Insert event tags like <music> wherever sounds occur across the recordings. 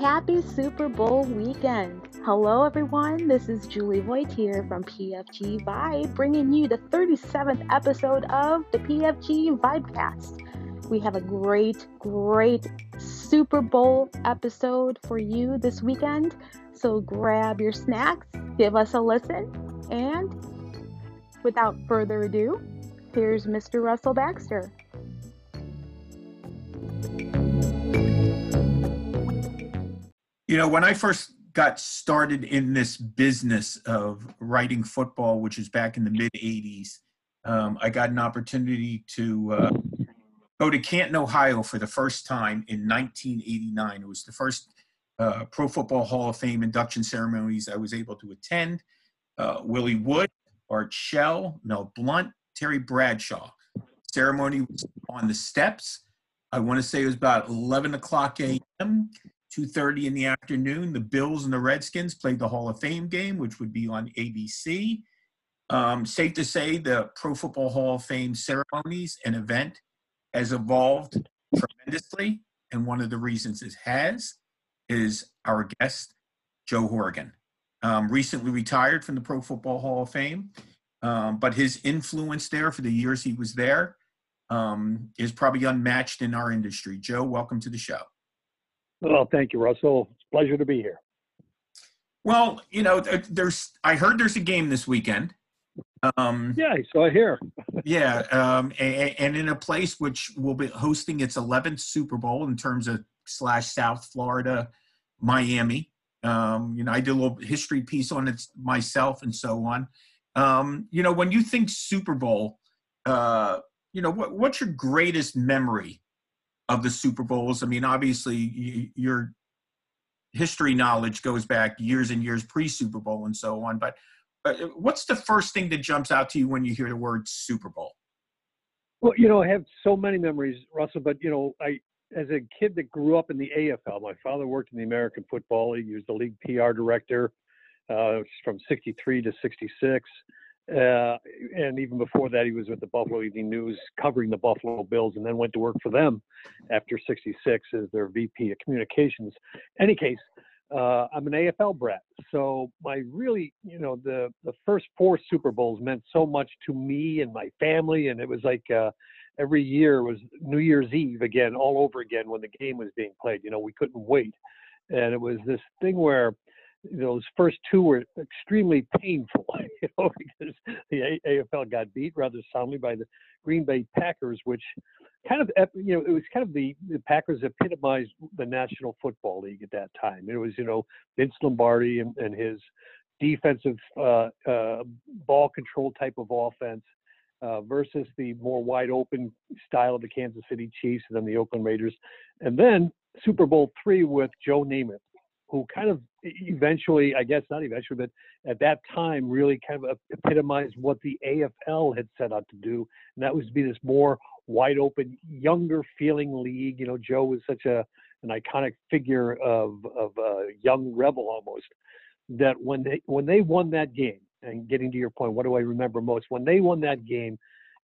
happy Super Bowl weekend. Hello, everyone. This is Julie Voigt here from PFG Vibe, bringing you the 37th episode of the PFG Vibecast. We have a great, great Super Bowl episode for you this weekend. So grab your snacks, give us a listen, and without further ado, here's Mr. Russell Baxter. You know, when I first got started in this business of writing football, which is back in the mid 80s, um, I got an opportunity to uh, go to Canton, Ohio for the first time in 1989. It was the first uh, Pro Football Hall of Fame induction ceremonies I was able to attend. Uh, Willie Wood, Art Shell, Mel Blount, Terry Bradshaw. Ceremony was on the steps. I want to say it was about 11 o'clock a.m. 2.30 in the afternoon the bills and the redskins played the hall of fame game which would be on abc um, safe to say the pro football hall of fame ceremonies and event has evolved tremendously and one of the reasons it has is our guest joe Horrigan. um, recently retired from the pro football hall of fame um, but his influence there for the years he was there um, is probably unmatched in our industry. Joe welcome to the show well, thank you, Russell. It's a pleasure to be here. Well, you know, there's. I heard there's a game this weekend. Um, yeah, so I hear. yeah, um, and, and, in a place which will be hosting its 11th Super Bowl in terms of slash South Florida, Miami. Um, you know, I did a little history piece on it myself and so on. Um, you know, when you think Super Bowl, uh, you know, what, what's your greatest memory of the Super Bowls. I mean, obviously, your history knowledge goes back years and years pre Super Bowl and so on. But uh, what's the first thing that jumps out to you when you hear the word Super Bowl? Well, you know, I have so many memories, Russell. But you know, I as a kid that grew up in the AFL, my father worked in the American Football League. He was the league PR director uh, from '63 to '66. Uh, and even before that, he was with the Buffalo Evening News covering the Buffalo Bills and then went to work for them after 66 as their VP of communications. Any case, uh, I'm an AFL brat. So my really, you know, the, the first four Super Bowls meant so much to me and my family. And it was like uh, every year was New Year's Eve again, all over again when the game was being played. You know, we couldn't wait. And it was this thing where those first two were extremely painful, <laughs> you know, because the AFL got beat rather soundly by the Green Bay Packers, which kind of, you know, it was kind of the, the Packers epitomized the National Football League at that time. It was, you know, Vince Lombardi and, and his defensive uh, uh, ball control type of offense uh, versus the more wide open style of the Kansas City Chiefs and then the Oakland Raiders. And then Super Bowl three with Joe Namath who kind of eventually, I guess not eventually, but at that time really kind of epitomized what the AFL had set out to do, and that was to be this more wide open, younger feeling league. You know, Joe was such a an iconic figure of of a young rebel almost. That when they when they won that game, and getting to your point, what do I remember most? When they won that game,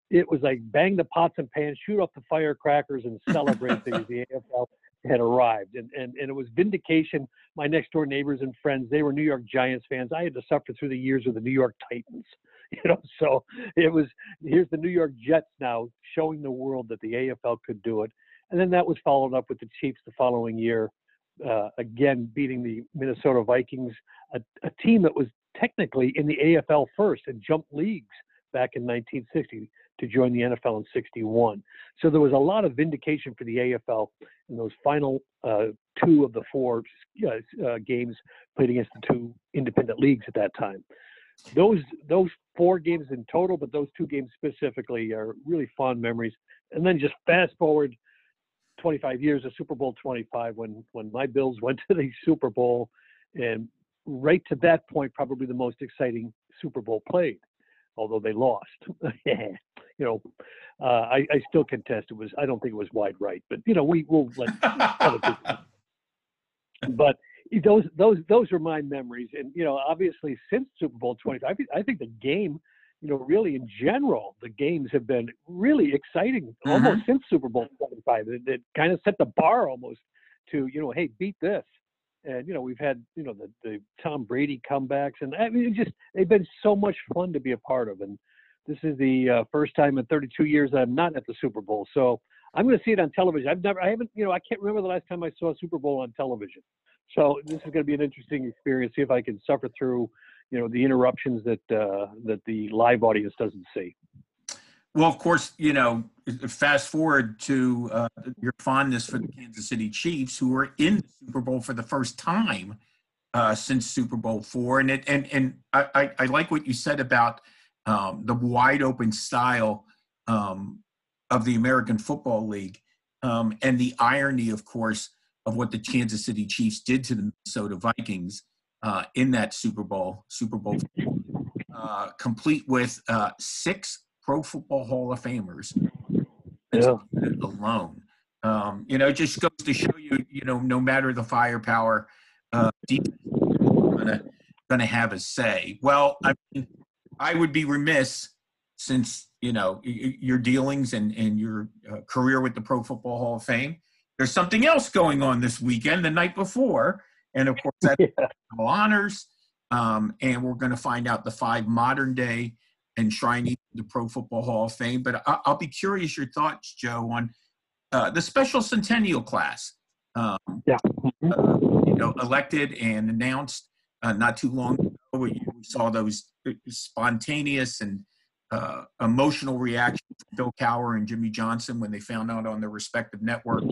it was like bang the pots and pans, shoot off the firecrackers, and celebrate <laughs> the, the AFL had arrived. And, and and it was vindication. My next door neighbors and friends they were new york giants fans. I had to suffer through the years with the new york titans <laughs> you know so it was here's the new york jets now showing the world that the afl could do it. And then that was followed up with the chiefs the following year uh, again beating the minnesota vikings a, a team that was technically in the afl first and jumped leagues back in 1960 to join the NFL in 61. So there was a lot of vindication for the AFL in those final uh, two of the four uh, uh, games played against the two independent leagues at that time. Those those four games in total, but those two games specifically are really fond memories. And then just fast forward 25 years of Super Bowl 25 when when my Bills <laughs> went to the Super Bowl, and right to that point, probably the most exciting Super Bowl played although they lost. <laughs> you know, uh, I, I still contest it was. I don't think it was wide right, but you know, we will let <laughs> other people. But those those those are my memories, and you know, obviously since Super Bowl 25, I think the game, you know, really in general, the games have been really exciting mm-hmm. almost since Super Bowl 25. It, it kind of set the bar almost to you know, hey, beat this. and you know we've had you know the the Tom Brady comebacks, and I mean just they've been so much fun to be a part of. And this is the uh, first time in 32 years I'm not at the Super Bowl, so I'm going to see it on television. I've never, I haven't, you know, I can't remember the last time I saw a Super Bowl on television. So this is going to be an interesting experience. See if I can suffer through, you know, the interruptions that uh, that the live audience doesn't see. Well, of course, you know, fast forward to uh, your fondness for the Kansas City Chiefs, who were in the Super Bowl for the first time uh, since Super Bowl four, and it, and and I, I, I like what you said about um, the wide open style um, of the American Football League, um, and the irony, of course, of what the Kansas City Chiefs did to the Minnesota Vikings uh, in that Super Bowl, Super Bowl, uh, complete with uh, six Pro Football Hall of Famers Yeah. alone. Um, you know, it just goes to show you, you know, no matter the firepower, uh, defense gonna gonna have a say. Well, I mean, I would be remiss since you know your dealings and and your uh, career with the Pro Football Hall of Fame. There's something else going on this weekend, the night before, and of course that's <laughs> Yeah. honors. Um, and we're going to find out the five modern day enshrinees in the Pro Football Hall of Fame. But I- I'll be curious your thoughts, Joe, on uh, the special centennial class. Um, Yeah. uh, you know, elected and announced uh, not too long ago. We we saw those spontaneous and uh, emotional reactions from Bill Cowher and Jimmy Johnson when they found out on their respective network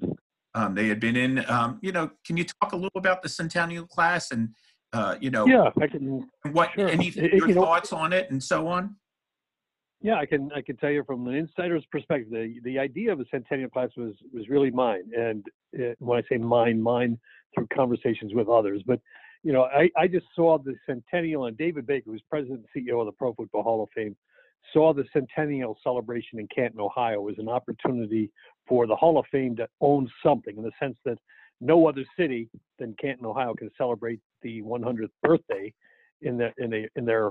um, they had been in. Um, you know, can you talk a little about the centennial class and uh, you know Yeah, I can. what Sure. any It- your you know- thoughts on it and so on? Yeah, I can. I can tell you from an insider's perspective, the, the idea of a centennial class was was really mine. And uh, when I say mine, mine through conversations with others. But you know, I, I just saw the centennial, and David Baker, who's president and CEO of the Pro Football Hall of Fame, saw the centennial celebration in Canton, Ohio, as an opportunity for the Hall of Fame to own something in the sense that no other city than Canton, Ohio, can celebrate the 100th birthday in the in a in their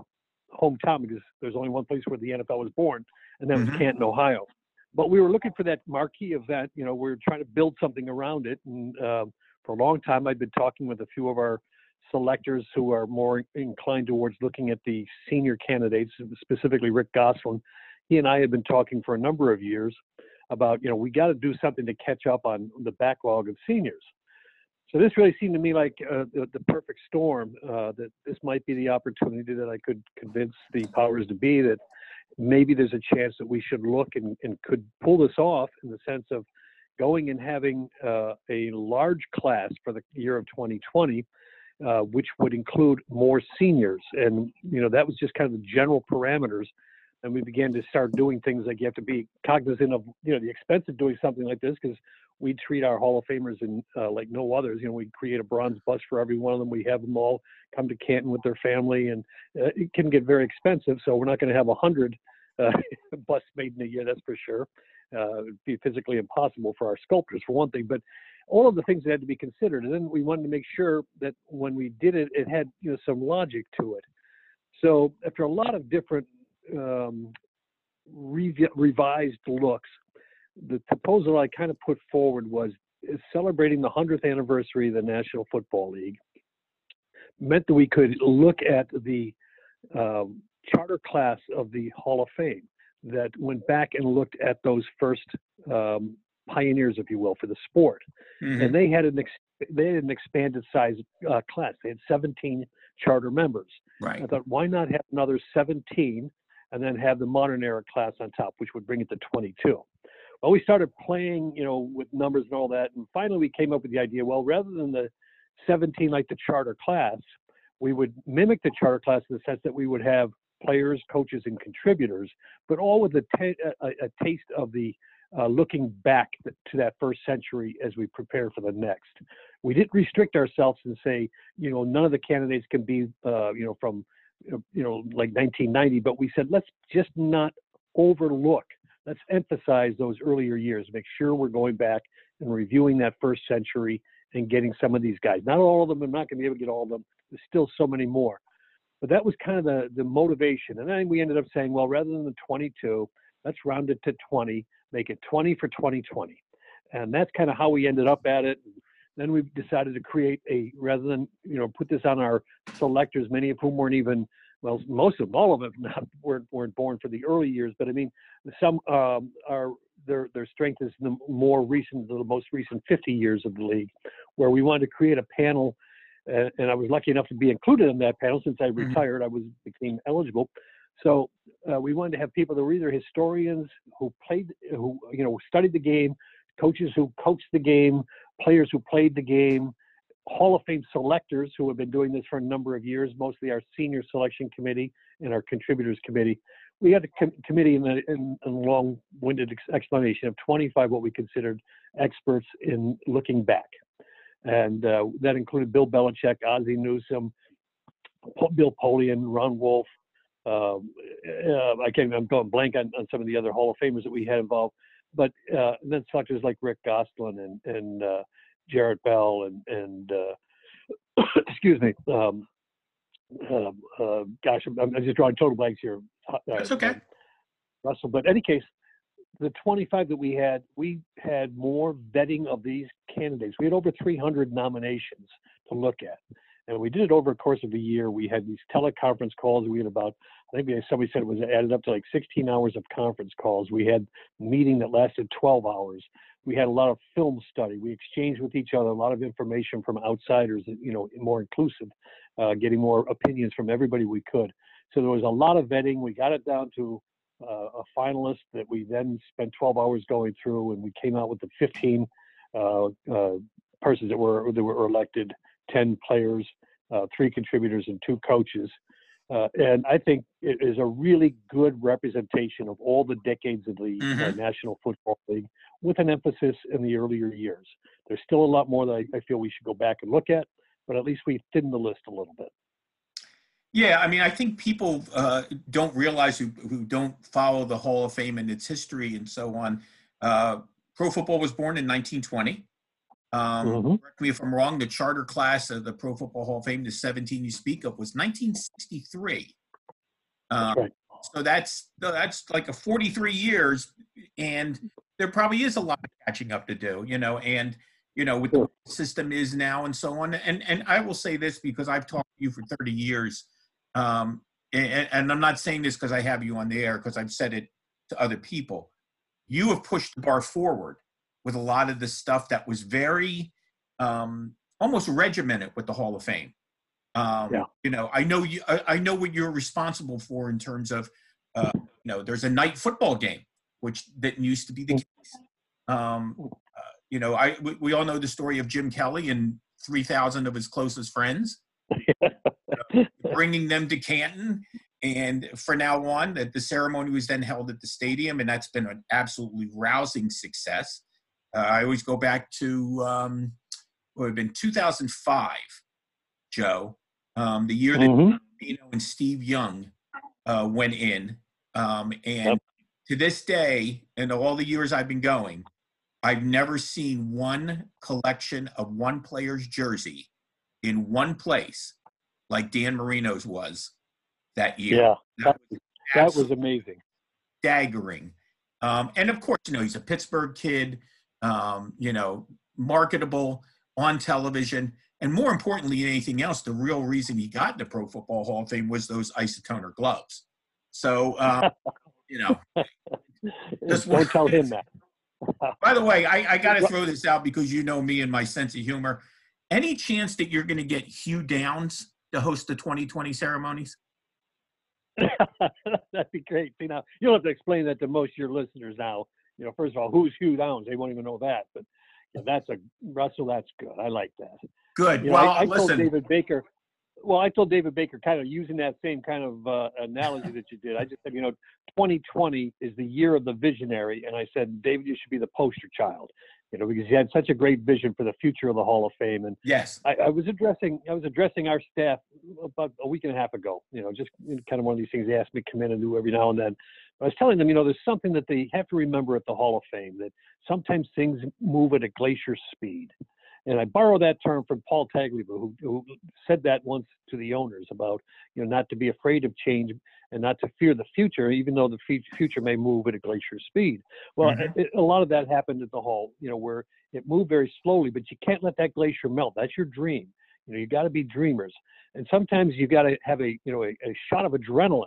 hometown because there's only one place where the NFL was born, and that Mhm. was Canton, Ohio. But we were looking for that marquee event. You know, we are trying to build something around it, and um, for a long time, I've been talking with a few of our selectors who are more inclined towards looking at the senior candidates, specifically Rick Gosselin. He and I had been talking for a number of years about, you know, we got to do something to catch up on the backlog of seniors. So this really seemed to me like uh, the, the perfect storm. Uh, that this might be the opportunity that I could convince the powers to be that maybe there's a chance that we should look and, and could pull this off in the sense of going and having uh, a large class for the year of 2020, uh, which would include more seniors. And you know that was just kind of the general parameters. And we began to start doing things like you have to be cognizant of you know the expense of doing something like this because we treat our Hall of Famers in uh, like no others. You know, we create a bronze bust for every one of them. We have them all come to Canton with their family, and uh, it can get very expensive. So we're not going to have a hundred uh, <laughs> busts made in a year, that's for sure. Uh, it'd be physically impossible for our sculptors, for one thing. But all of the things that had to be considered, and then we wanted to make sure that when we did it, it had you know some logic to it. So after a lot of different um, revi- revised looks, the proposal I kind of put forward was celebrating the 100th anniversary of the National Football League meant that we could look at the um, charter class of the Hall of Fame that went back and looked at those first um, pioneers, if you will, for the sport. Mhm. And they had an ex- they had an expanded size uh, class. They had 17 charter members. Right. I thought, why not have another 17 and then have the modern era class on top, which would bring it to 22. Well, we started playing, you know, with numbers and all that, and finally we came up with the idea. Well, rather than the 17 like the charter class, we would mimic the charter class in the sense that we would have players, coaches, and contributors, but all with a, ta- a, a taste of the uh, looking back to that first century as we prepare for the next. We didn't restrict ourselves and say, you know, none of the candidates can be, uh, you know, from, you know, like 1990, but we said, let's just not overlook, let's emphasize those earlier years, make sure we're going back and reviewing that first century and getting some of these guys. Not all of them, I'm not going to be able to get all of them. There's still so many more. But that was kind of the, the motivation. And then we ended up saying, well, rather than the 22, let's round it to 20, make it 20 for 2020. And that's kind of how we ended up at it. Then we decided to create a rather than you know put this on our selectors, many of whom weren't even well, most of them, all of them, <laughs> not weren't weren't born for the early years. But I mean, some um, are their their strength is the more recent, the most recent 50 years of the league, where we wanted to create a panel. Uh, and I was lucky enough to be included in that panel since I Mhm. retired. I was became eligible, so uh, we wanted to have people that were either historians who played, who you know studied the game, coaches who coached the game, players who played the game, Hall of Fame selectors who have been doing this for a number of years, mostly our senior selection committee and our contributors committee. We had a com- committee in a, in a long-winded ex- explanation of 25 what we considered experts in looking back, and uh, that included Bill Belichick, Ozzie Newsome, Bill Polian, Ron Wolf. Um, uh, I can't. I'm going blank on, on some of the other Hall of Famers that we had involved, but uh, then selectors like Rick Gosselin and and uh, Jarrett Bell and and uh, <coughs> excuse me. Um, uh, uh, gosh, I'm, I'm just drawing total blanks here. That's okay. uh, Russell, but in any case, the 25 that we had, we had more vetting of these candidates. We had over 300 nominations to look at, and we did it over a course of a year. We had these teleconference calls. We had about, I think somebody said it was added up to like 16 hours of conference calls. We had meeting that lasted 12 hours. We had a lot of film study. We exchanged with each other a lot of information from outsiders, you know, more inclusive, uh, getting more opinions from everybody we could. So there was a lot of vetting. We got it down to uh, a finalist that we then spent 12 hours going through, and we came out with the 15 uh, uh, persons that were that were elected, 10 players, uh, three contributors, and two coaches. Uh, and I think it is a really good representation of all the decades of the uh, Mhm. National Football League, with an emphasis in the earlier years. There's still a lot more that I, I feel we should go back and look at, but at least we thinned the list a little bit. Yeah, I mean, I think people uh, don't realize who, who don't follow the Hall of Fame and its history and so on. Uh, Pro football was born in 1920. Um, Mhm. Correct me if I'm wrong. The charter class of the Pro Football Hall of Fame, the 17 you speak of, was 1963. Um, right. So that's that's like a 43 years, and there probably is a lot of catching up to do, you know. And you know, with the Sure. the system is now and so on. And and I will say this because I've talked to you for 30 years, um, and, and I'm not saying this because I have you on the air because I've said it to other people. You have pushed the bar forward with a lot of the stuff that was very um, almost regimented with the Hall of Fame. Um, Yeah. You know, I know you. I, I know what you're responsible for in terms of, uh, you know, there's a night football game, which didn't used to be the case. Um, uh, you know, I we, we all know the story of Jim Kelly and 3,000 of his closest friends, <laughs> bringing them to Canton. And for now on, that the ceremony was then held at the stadium, and that's been an absolutely rousing success. Uh, I always go back to um, what have been 2005, Joe, um, the year that Mhm. know and Steve Young uh, went in. Um, and Yep. to this day, and all the years I've been going, I've never seen one collection of one player's jersey in one place like Dan Marino's was that year. Yeah, that, was that was amazing. staggering. Um, and of course, you know, he's a Pittsburgh kid, um, you know, marketable on television. And more importantly than anything else, the real reason he got the Pro Football Hall of Fame was those isotoner gloves. So, um, <laughs> you know, Just Don't tell him that. <laughs> by the way, I, I got to throw this out because you know me and my sense of humor. Any chance that you're going to get Hugh Downs to host the 2020 ceremonies? <laughs> That'd be great. See now, you don't have to explain that to most of your listeners now. You know, first of all, who's Hugh Downs? They won't even know that. But yeah, that's a Russell. That's good. I like that. Good. You know, well, I, I told. David Baker. Well, I told David Baker, kind of using that same kind of uh, analogy that you did. I just said, you know, 2020 is the year of the visionary, and I said, David, you should be the poster child. You know, because he had such a great vision for the future of the Hall of Fame, and yes. I, I was addressing I was addressing our staff about a week and a half ago. You know, just kind of one of these things they ask me to come in and do every now and then. But I was telling them, you know, there's something that they have to remember at the Hall of Fame that sometimes things move at a glacier speed, And I borrow that term from Paul Tagliabue, who, who said that once to the owners about, you know, not to be afraid of change and not to fear the future, even though the future may move at a glacier speed. Well, mm-hmm. it, a lot of that happened at the Hall, you know, where it moved very slowly, but you can't let that glacier melt. That's your dream. You know, you got to be dreamers, and sometimes you got to have a, you know, a, a shot of adrenaline,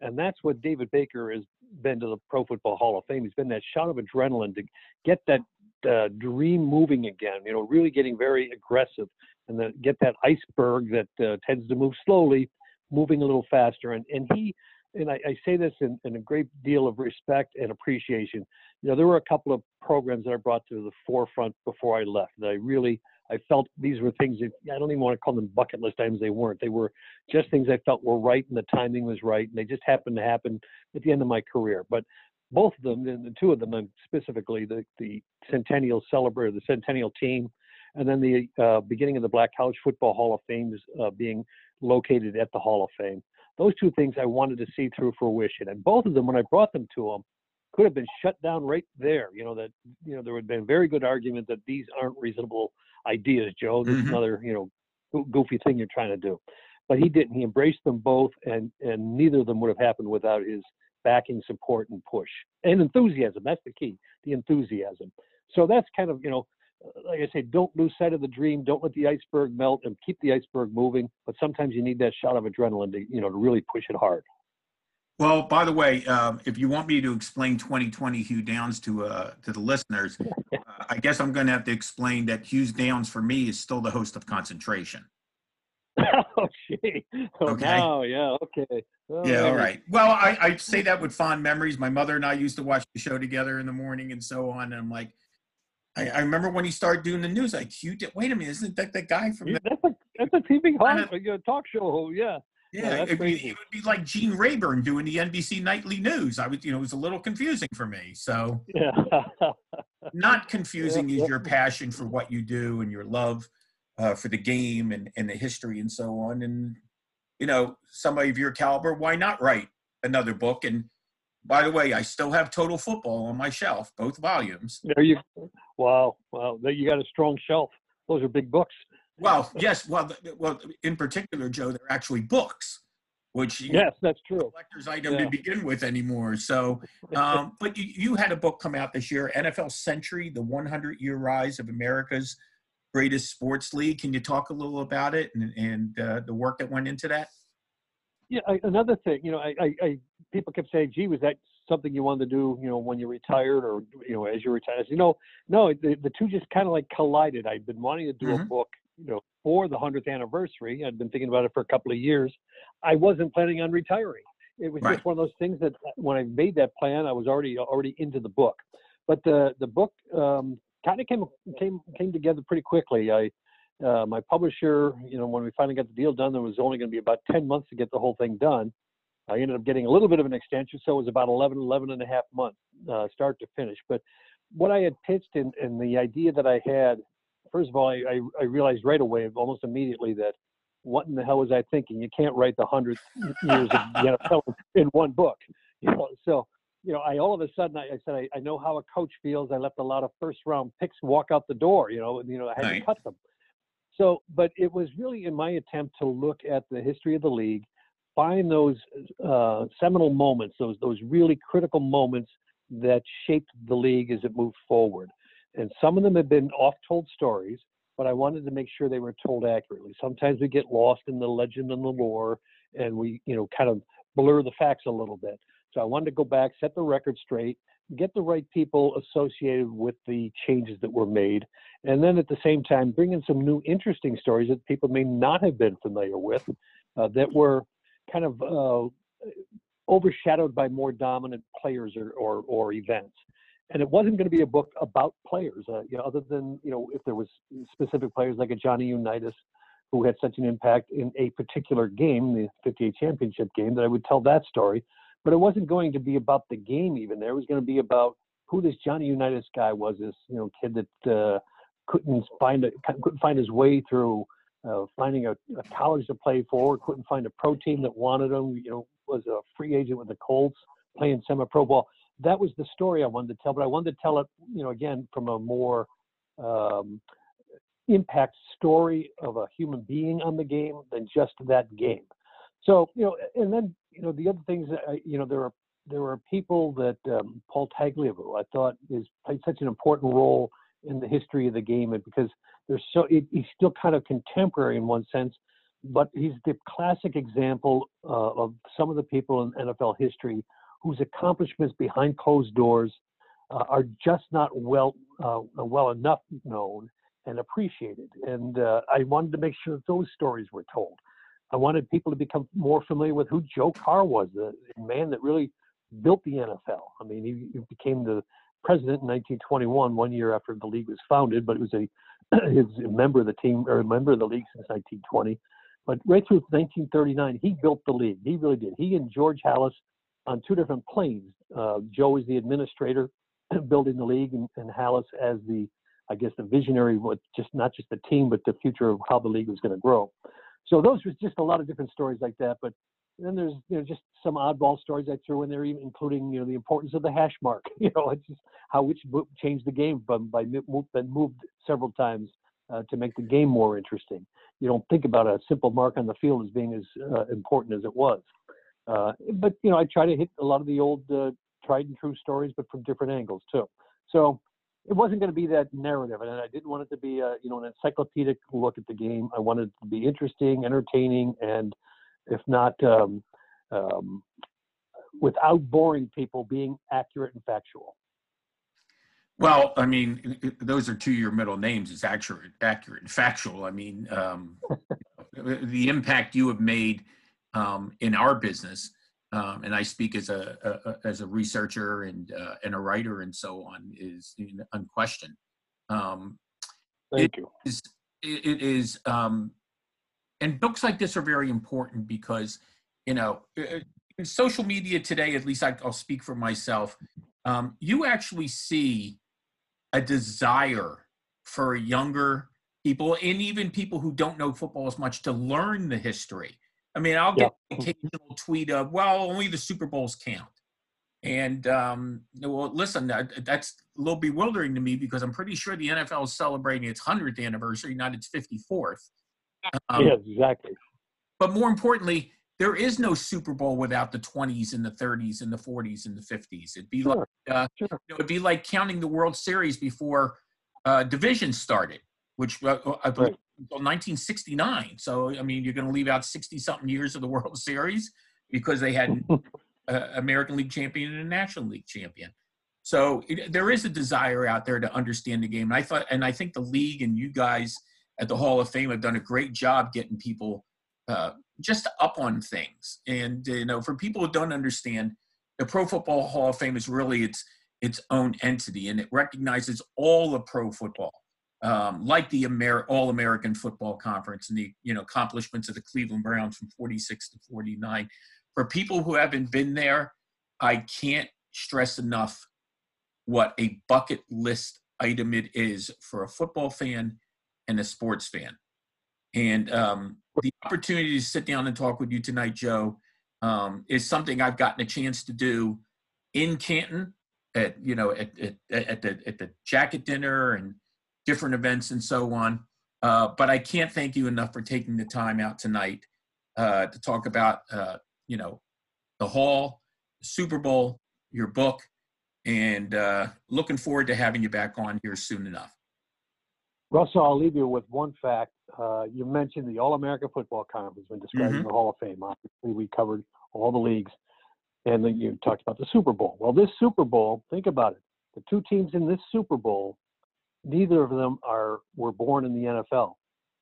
and that's what David Baker has been to the Pro Football Hall of Fame. He's been that shot of adrenaline to get that uh, dream moving again. You know, really getting very aggressive, and then get that iceberg that uh, tends to move slowly, moving a little faster. And and he, and I, I say this in, in, a great deal of respect and appreciation. You know, there were a couple of programs that I brought to the forefront before I left that I really I felt these were things that I don't even want to call them bucket list items. They weren't. They were just things I felt were right and the timing was right, and they just happened to happen at the end of my career. But both of them, and the two of them specifically, the the Centennial Celebrate, the Centennial Team, and then the uh, beginning of the Black College Football Hall of Fame is uh, being located at the Hall of Fame. Those two things I wanted to see through fruition, and both of them, when I brought them to them, could have been shut down right there. You know that you know there would have been a very good argument that these aren't reasonable ideas, Joe. This mm-hmm. is another you know goofy thing you're trying to do. But he didn't. He embraced them both, and and neither of them would have happened without his backing, support, and push and enthusiasm. That's the key, the enthusiasm. So that's kind of you know, like I say, don't lose sight of the dream. Don't let the iceberg melt, and keep the iceberg moving. But sometimes you need that shot of adrenaline to you know to really push it hard. Well, by the way, um, if you want me to explain 2020 Hugh Downs to uh, to the listeners, <laughs> uh, I guess I'm going to have to explain that Hughes Downs for me is still the host of Concentration. <laughs> oh, gee. Oh, okay. Yeah. Okay. Oh, yeah. All right. Well, I, I say that with fond memories. My mother and I used to watch the show together in the morning and so on. And I'm like, I, I remember when he started doing the news. I Like, Hugh, wait a minute, isn't that the guy from? The, that's a that's a TV host, a talk show. Yeah. Yeah, it, would, it, would be like Gene Rayburn doing the NBC nightly news. I was, you know, it was a little confusing for me. So, yeah. <laughs> not confusing yeah, is your passion for what you do and your love uh, for the game and, and the history and so on. And, you know, somebody of your caliber, why not write another book? And by the way, I still have Total Football on my shelf, both volumes. There you, wow, wow, you got a strong shelf. Those are big books. Well, yes. Well, well, in particular, Joe, they're actually books, which yes, that's true. Collector's item yeah. to begin with anymore. So, <laughs> um, but you, you had a book come out this year, NFL Century: The 100 Year Rise of America's Greatest Sports League. Can you talk a little about it and, and uh, the work that went into that? Yeah, I, another thing, you know, I, I, I people kept saying, "Gee, was that something you wanted to do, you know, when you retired or you know as you retired?" You know, no, the, the two just kind of like collided. I'd been wanting to do mm-hmm. a book you know, for the 100th anniversary. I'd been thinking about it for a couple of years. I wasn't planning on retiring. It was right. just one of those things that when I made that plan, I was already already into the book. But the the book um, kind of came came came together pretty quickly. I uh, my publisher, you know, when we finally got the deal done, there was only going to be about 10 months to get the whole thing done. I ended up getting a little bit of an extension, so it was about 11, 11 and a half months, uh, start to finish. But what I had pitched and, the idea that I had first of all, I, I, I, realized right away, almost immediately, that what in the hell was I thinking? You can't write the hundred years of the <laughs> NFL in one book. You know, so you know, I all of a sudden I, I said I, I, know how a coach feels. I left a lot of first round picks walk out the door. You know, you know, I had right. to cut them. So, but it was really in my attempt to look at the history of the league, find those uh, seminal moments, those those really critical moments that shaped the league as it moved forward and some of them have been oft-told stories, but I wanted to make sure they were told accurately. Sometimes we get lost in the legend and the lore, and we, you know, kind of blur the facts a little bit. So I wanted to go back, set the record straight, get the right people associated with the changes that were made, and then at the same time bring in some new interesting stories that people may not have been familiar with, uh, that were kind of uh, overshadowed by more dominant players or, or, or events and it wasn't going to be a book about players, uh, you know, other than you know if there was specific players like a Johnny Unitas who had such an impact in a particular game, the 58 championship game, that I would tell that story. But it wasn't going to be about the game even. There it was going to be about who this Johnny Unitas guy was. This you know kid that uh, couldn't find a, couldn't find his way through uh, finding a, a college to play for, couldn't find a pro team that wanted him. You know, was a free agent with the Colts playing semi-pro ball that was the story I wanted to tell, but I wanted to tell it, you know, again from a more um, impact story of a human being on the game than just that game. So you know, and then you know the other things that I, you know there are there are people that um, Paul Tagliabue I thought is played such an important role in the history of the game, and because there's so it, he's still kind of contemporary in one sense, but he's the classic example uh, of some of the people in NFL history whose accomplishments behind closed doors uh, are just not well uh, well enough known and appreciated. And uh, I wanted to make sure that those stories were told. I wanted people to become more familiar with who Joe Carr was, the man that really built the NFL. I mean, he, he became the president in 1921, one year after the league was founded, but it was a <clears throat> his a member of the team or a member of the league since 1920. But right through 1939, he built the league. He really did. He and George Halas on two different planes. Uh, Joe is the administrator, <clears throat> building the league, and, and Halas as the, I guess, the visionary with just not just the team, but the future of how the league was going to grow. So those was just a lot of different stories like that. But then there's you know just some oddball stories I threw in there, even including you know the importance of the hash mark. <laughs> You know, it's just how which changed the game from by been moved several times uh, to make the game more interesting. You don't think about a simple mark on the field as being as uh, important as it was. Uh, but you know, I try to hit a lot of the old uh, tried and true stories, but from different angles too. So it wasn't going to be that narrative, and I didn't want it to be a you know an encyclopedic look at the game. I wanted it to be interesting, entertaining, and if not um, um, without boring people, being accurate and factual. Well, I mean, those are two of your middle names. It's accurate, accurate, and factual. I mean, um, <laughs> the impact you have made um, in our business, um, and I speak as a, a as a researcher and uh, and a writer and so on, is unquestioned. Um, Thank you. Is, it is, um, and books like this are very important because you know, in social media today, at least I, will speak for myself. Um, you actually see a desire for younger people and even people who don't know football as much to learn the history I mean, I'll get yeah. occasional tweet of, well, only the Super Bowls count. And um, well, listen, that's a little bewildering to me because I'm pretty sure the NFL is celebrating its 100th anniversary, not its 54th. Um, yeah, exactly. But more importantly, there is no Super Bowl without the 20s and the 30s and the 40s and the 50s. It'd be sure. like uh, sure. you know, it'd be like counting the World Series before uh, division started, which uh, I believe right until 1969. So, I mean, you're going to leave out 60 something years of the World <laughs> Series because they had <laughs> an American League champion and a National League champion. So it, there is a desire out there to understand the game. And I thought, and I think the league and you guys at the Hall of Fame have done a great job getting people uh, just up on things. And you know, for people who don't understand, the Pro Football Hall of Fame is really its its own entity, and it recognizes all of pro football um, like the Amer- All American Football Conference and the you know accomplishments of the Cleveland Browns from 46 to 49. For people who haven't been there, I can't stress enough what a bucket list item it is for a football fan and a sports fan. And um, the opportunity to sit down and talk with you tonight, Joe, um, is something I've gotten a chance to do in Canton at you know at, at, at the at the jacket dinner and different events and so on. Uh, but I can't thank you enough for taking the time out tonight uh, to talk about, uh, you know, the Hall, the Super Bowl, your book, and uh, looking forward to having you back on here soon enough. Russell, I'll leave you with one fact. Uh, you mentioned the All American Football Conference when describing mm-hmm. the Hall of Fame. Obviously, we covered all the leagues, and then you talked about the Super Bowl. Well, this Super Bowl, think about it. The two teams in this Super Bowl neither of them are were born in the NFL.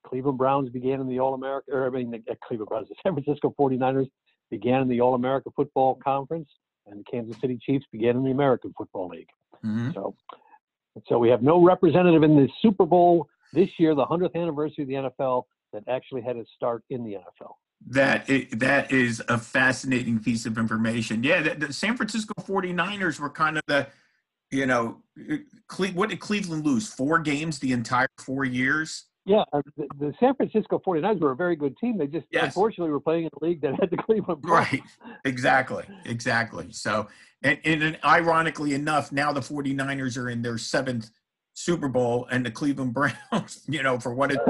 Cleveland Browns began in the All America, or I mean, the uh, Cleveland Browns, the <laughs> San Francisco 49ers began in the All America Football Conference, and the Kansas City Chiefs began in the American Football League. Mm-hmm. So, so we have no representative in the Super Bowl this year, the 100th anniversary of the NFL, that actually had its start in the NFL. That that is a fascinating piece of information. Yeah, the, the San Francisco 49ers were kind of the you know, what did Cleveland lose? Four games the entire four years? Yeah, uh, the, the San Francisco 49ers were a very good team. They just yes. unfortunately were playing in a league that had the Cleveland Browns. Right, exactly, exactly. So, and, and, ironically enough, now the 49ers are in their seventh Super Bowl and the Cleveland <laughs> Browns, you know, for what it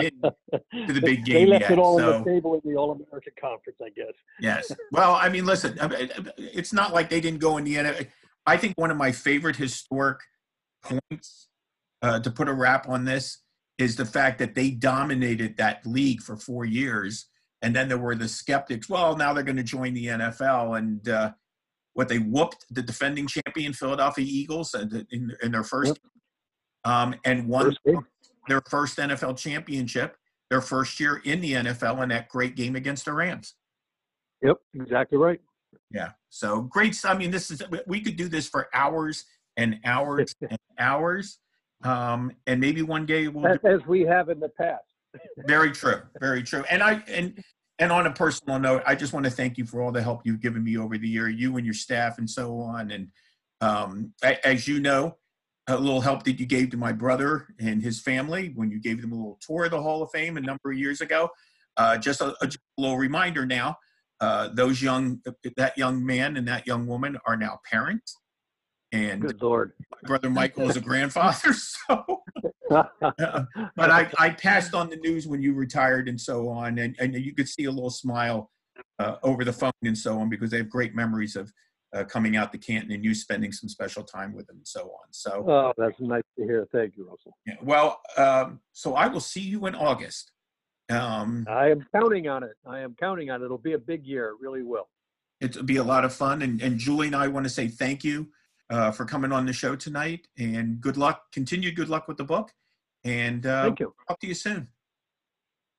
to the <laughs> big game. They left yet, it all so. on the table in the All American Conference, I guess. Yes. Well, I mean, listen, it's not like they didn't go in the NFL. I think one of my favorite historic points uh, to put a wrap on this is the fact that they dominated that league for four years. And then there were the skeptics. Well, now they're going to join the NFL. And uh, what they whooped the defending champion Philadelphia Eagles in, in their first Yep. um, and won First their first NFL championship, their first year in the NFL, in that great game against the Rams. Yep, exactly right. Yeah. So great. I mean, this is we could do this for hours and hours <laughs> and hours. Um, and maybe one day we'll As, as we have in the past. <laughs> very true. Very true. And I and and on a personal note, I just want to thank you for all the help you've given me over the year, you and your staff and so on. And um, a- as you know, a little help that you gave to my brother and his family when you gave them a little tour of the Hall of Fame a number of years ago. Uh, just a, a little reminder now, uh, those young, that young man and that young woman are now parents. And Good Lord. my brother Michael is a grandfather. <laughs> So, uh, but I, <laughs> I passed on the news when you retired and so on, and, and you could see a little smile uh, over the phone and so on because they have great memories of uh, coming out to Canton and you spending some special time with them and so on. So, oh, that's nice to hear. Thank you, Russell. yeah, well, um, so I will see you in August. Um, I am counting on it. I am counting on it. It'll be a big year. It really will. it'll be a lot of fun, and, and Julie and I want to say thank you uh, for coming on the show tonight, and good luck, continued good luck with the book, and uh, Thank you. talk to you soon.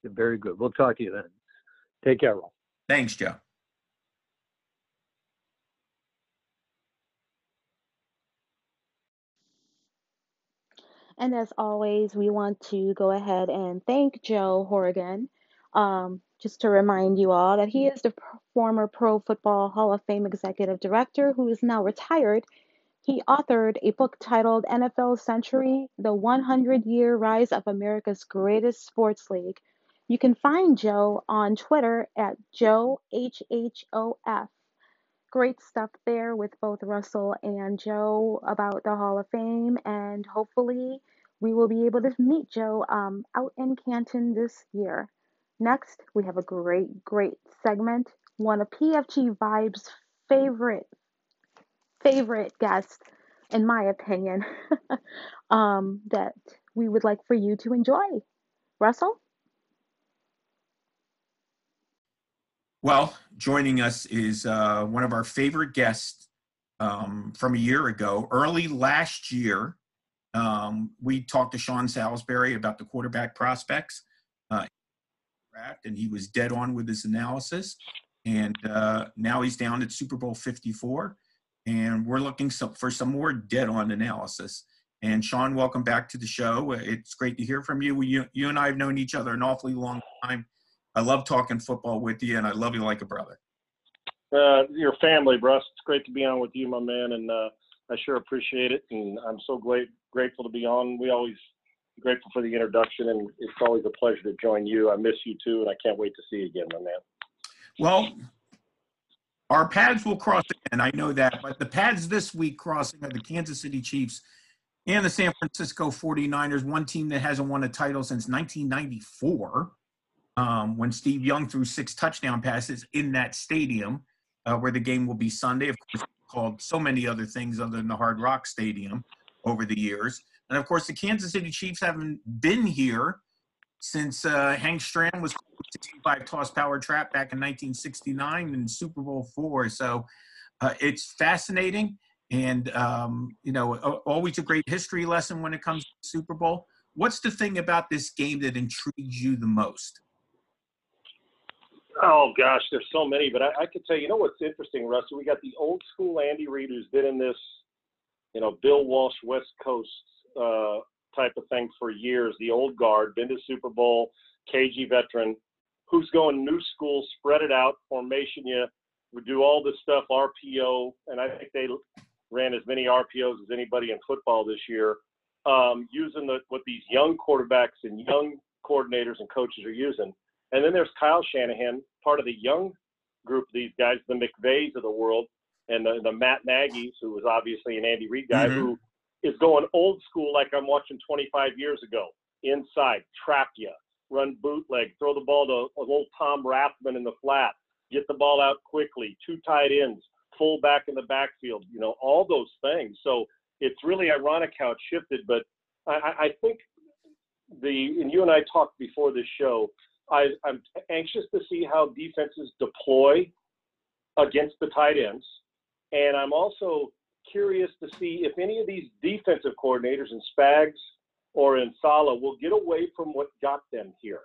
Very good. We'll talk to you then. Take care, Russell. Thanks, Joe. And as always, we want to go ahead and thank Joe Horrigan. Um, just to remind you all that he is the former Pro Football Hall of Fame executive director who is now retired. He authored a book titled NFL Century The 100 Year Rise of America's Greatest Sports League. You can find Joe on Twitter at Joe HHOF great stuff there with both Russell and Joe about the Hall of Fame, and hopefully we will be able to meet Joe um, out in Canton this year. Next, we have a great, great segment. One of PFG Vibes' favorite, favorite guests, in my opinion, <laughs> um, that we would like for you to enjoy. Russell? Well, joining us is uh, one of our favorite guests um, from a year ago. Early last year, um, we talked to Sean Salisbury about the quarterback prospects, uh, and he was dead on with his analysis. And uh, now he's down at Super Bowl 54, and we're looking for some more dead on analysis. And Sean, welcome back to the show. It's great to hear from you. You, you and I have known each other an awfully long time. I love talking football with you, and I love you like a brother. uh, your family, Russ. It's great to be on with you, my man, and uh, I sure appreciate it. And I'm so great, grateful to be on. We always grateful for the introduction, and it's always a pleasure to join you. I miss you too, and I can't wait to see you again, my man. Well, our pads will cross again. I know that. But the pads this week crossing are the Kansas City Chiefs and the San Francisco 49ers, one team that hasn't won a title since 1994, um, when Steve Young threw six touchdown passes in that stadium, uh, where the game will be Sunday. Of course, called so many other things other than the Hard Rock Stadium over the years. And of course, the Kansas City Chiefs haven't been here since uh, Hank Stram was 65 toss power trap back in 1969 in Super Bowl four. So uh, it's fascinating and, um, you know, always a great history lesson when it comes to Super Bowl. What's the thing about this game that intrigues you the most? Oh gosh, there's so many, but I, I could tell you, know what's interesting, Russell? We got the old school Andy Reid who's been in this, you know, Bill Walsh West Coast uh, type of thing for years. The old guard, been to Super Bowl, KG veteran, who's going new school, spread it out, formation. You we do all this stuff RPO, and I think they ran as many RPOs as anybody in football this year, um, using the what these young quarterbacks and young coordinators and coaches are using. And then there's Kyle Shanahan, part of the young group of these guys, the McVays of the world, and the, the Matt Nagy's, who was obviously an Andy Reid guy, Mhm. who is going old school like I'm watching 25 years ago. Inside, trap you, run bootleg, throw the ball to old Tom Rathman in the flat, get the ball out quickly, two tight ends, full back in the backfield, you know, all those things. So it's really ironic how it shifted, but I, I think the and you and I talked before this show. I, I'm anxious to see how defenses deploy against the tight ends, and I'm also curious to see if any of these defensive coordinators in Spags or in Saleh will get away from what got them here.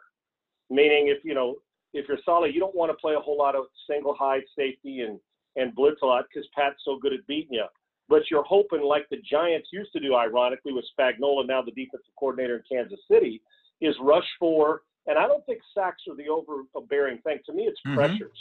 Meaning, if you know, if you're Saleh, you don't want to play a whole lot of single high safety and and blitz a lot because Pat's so good at beating you. But you're hoping, like the Giants used to do, ironically, with Spagnuolo, now the defensive coordinator in Kansas City, is rush for. And I don't think sacks are the overbearing thing. To me, it's mm-hmm. pressures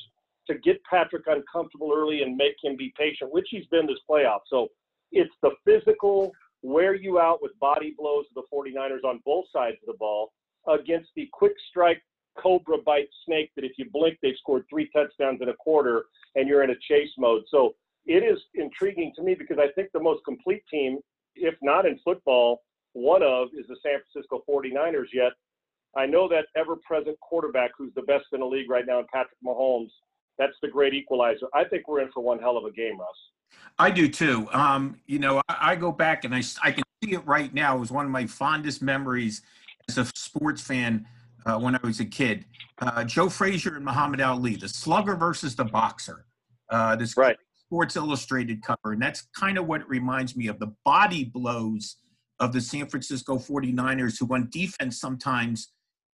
to get Patrick uncomfortable early and make him be patient, which he's been this playoff. So it's the physical wear you out with body blows of the 49ers on both sides of the ball against the quick strike cobra bite snake that if you blink, they've scored three touchdowns in a quarter and you're in a chase mode. So it is intriguing to me because I think the most complete team, if not in football, one of is the San Francisco 49ers. Yet I know that ever present quarterback who's the best in the league right now, in Patrick Mahomes, that's the great equalizer. I think we're in for one hell of a game, Russ. I do too. Um, you know, I, I, go back and I, I can see it right now. It was one of my fondest memories as a sports fan uh, when I was a kid. Uh, Joe Frazier and Muhammad Ali, the slugger versus the boxer. Uh, this right. Sports Illustrated cover. And that's kind of what it reminds me of the body blows of the San Francisco 49ers, who on defense sometimes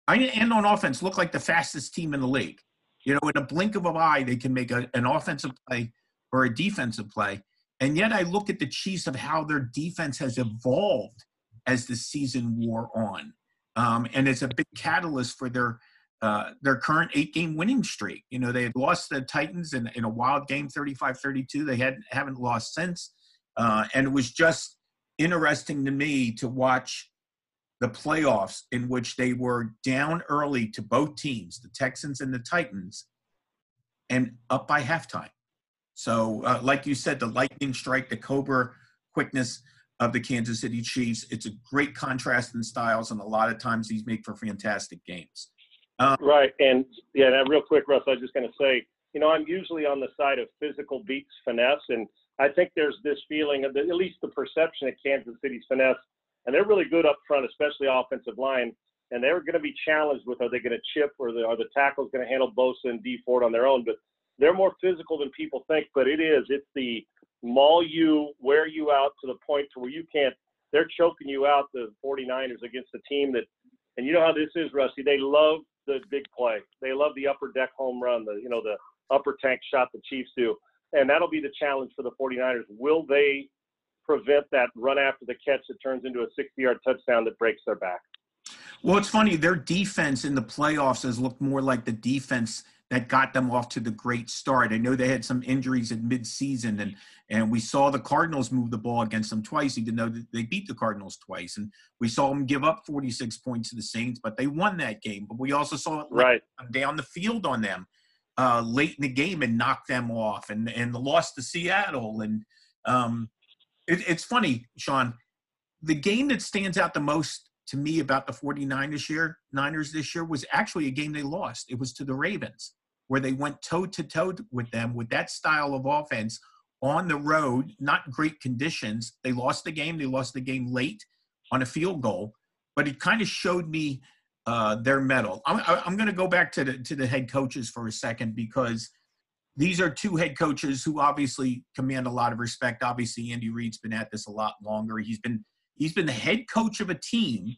and on offense look like the fastest team in the league. You know, in a blink of an eye, they can make a, an offensive play or a defensive play. And yet I look at the Chiefs of how their defense has evolved as the season wore on. Um, and it's a big catalyst for their uh, their current eight game winning streak. You know, they had lost the Titans in, in a wild game, 35 32. They had, haven't lost since. Uh, and it was just interesting to me to watch the playoffs in which they were down early to both teams, the Texans and the Titans, and up by halftime. So, uh, like you said, the lightning strike, the cobra quickness of the Kansas City Chiefs. It's a great contrast in styles, and a lot of times these make for fantastic games. Um, right, and yeah, and real quick, Russ, I was just going to say, you know, I'm usually on the side of physical beats finesse, and I think there's this feeling of the, at least the perception of Kansas City's finesse and they're really good up front, especially offensive line. And they're going to be challenged with are they going to chip or the, are the tackles going to handle Bosa and Dee Ford on their own? But they're more physical than people think. But it is it's the maul you, wear you out to the point to where you can't. They're choking you out. The 49ers against a team that, and you know how this is, Rusty. They love the big play. They love the upper deck home run. The you know the upper tank shot the Chiefs do. And that'll be the challenge for the 49ers. Will they prevent that run after the catch that turns into a 60 yard touchdown that breaks their back. Well, it's funny. Their defense in the playoffs has looked more like the defense that got them off to the great start. I know they had some injuries in midseason, and and we saw the Cardinals move the ball against them twice, even though they beat the Cardinals twice. And we saw them give up 46 points to the Saints, but they won that game. But we also saw it right down the field on them uh, late in the game and knock them off, and and the loss to Seattle, and um, it, it's funny, Sean. The game that stands out the most to me about the 49ers this year, Niners this year, was actually a game they lost. It was to the Ravens, where they went toe to toe with them with that style of offense on the road, not great conditions. They lost the game. They lost the game late on a field goal, but it kind of showed me uh, their mettle. I'm, I'm going to go back to the to the head coaches for a second because these are two head coaches who obviously command a lot of respect. Obviously, Andy Reid's been at this a lot longer. He's been he's been the head coach of a team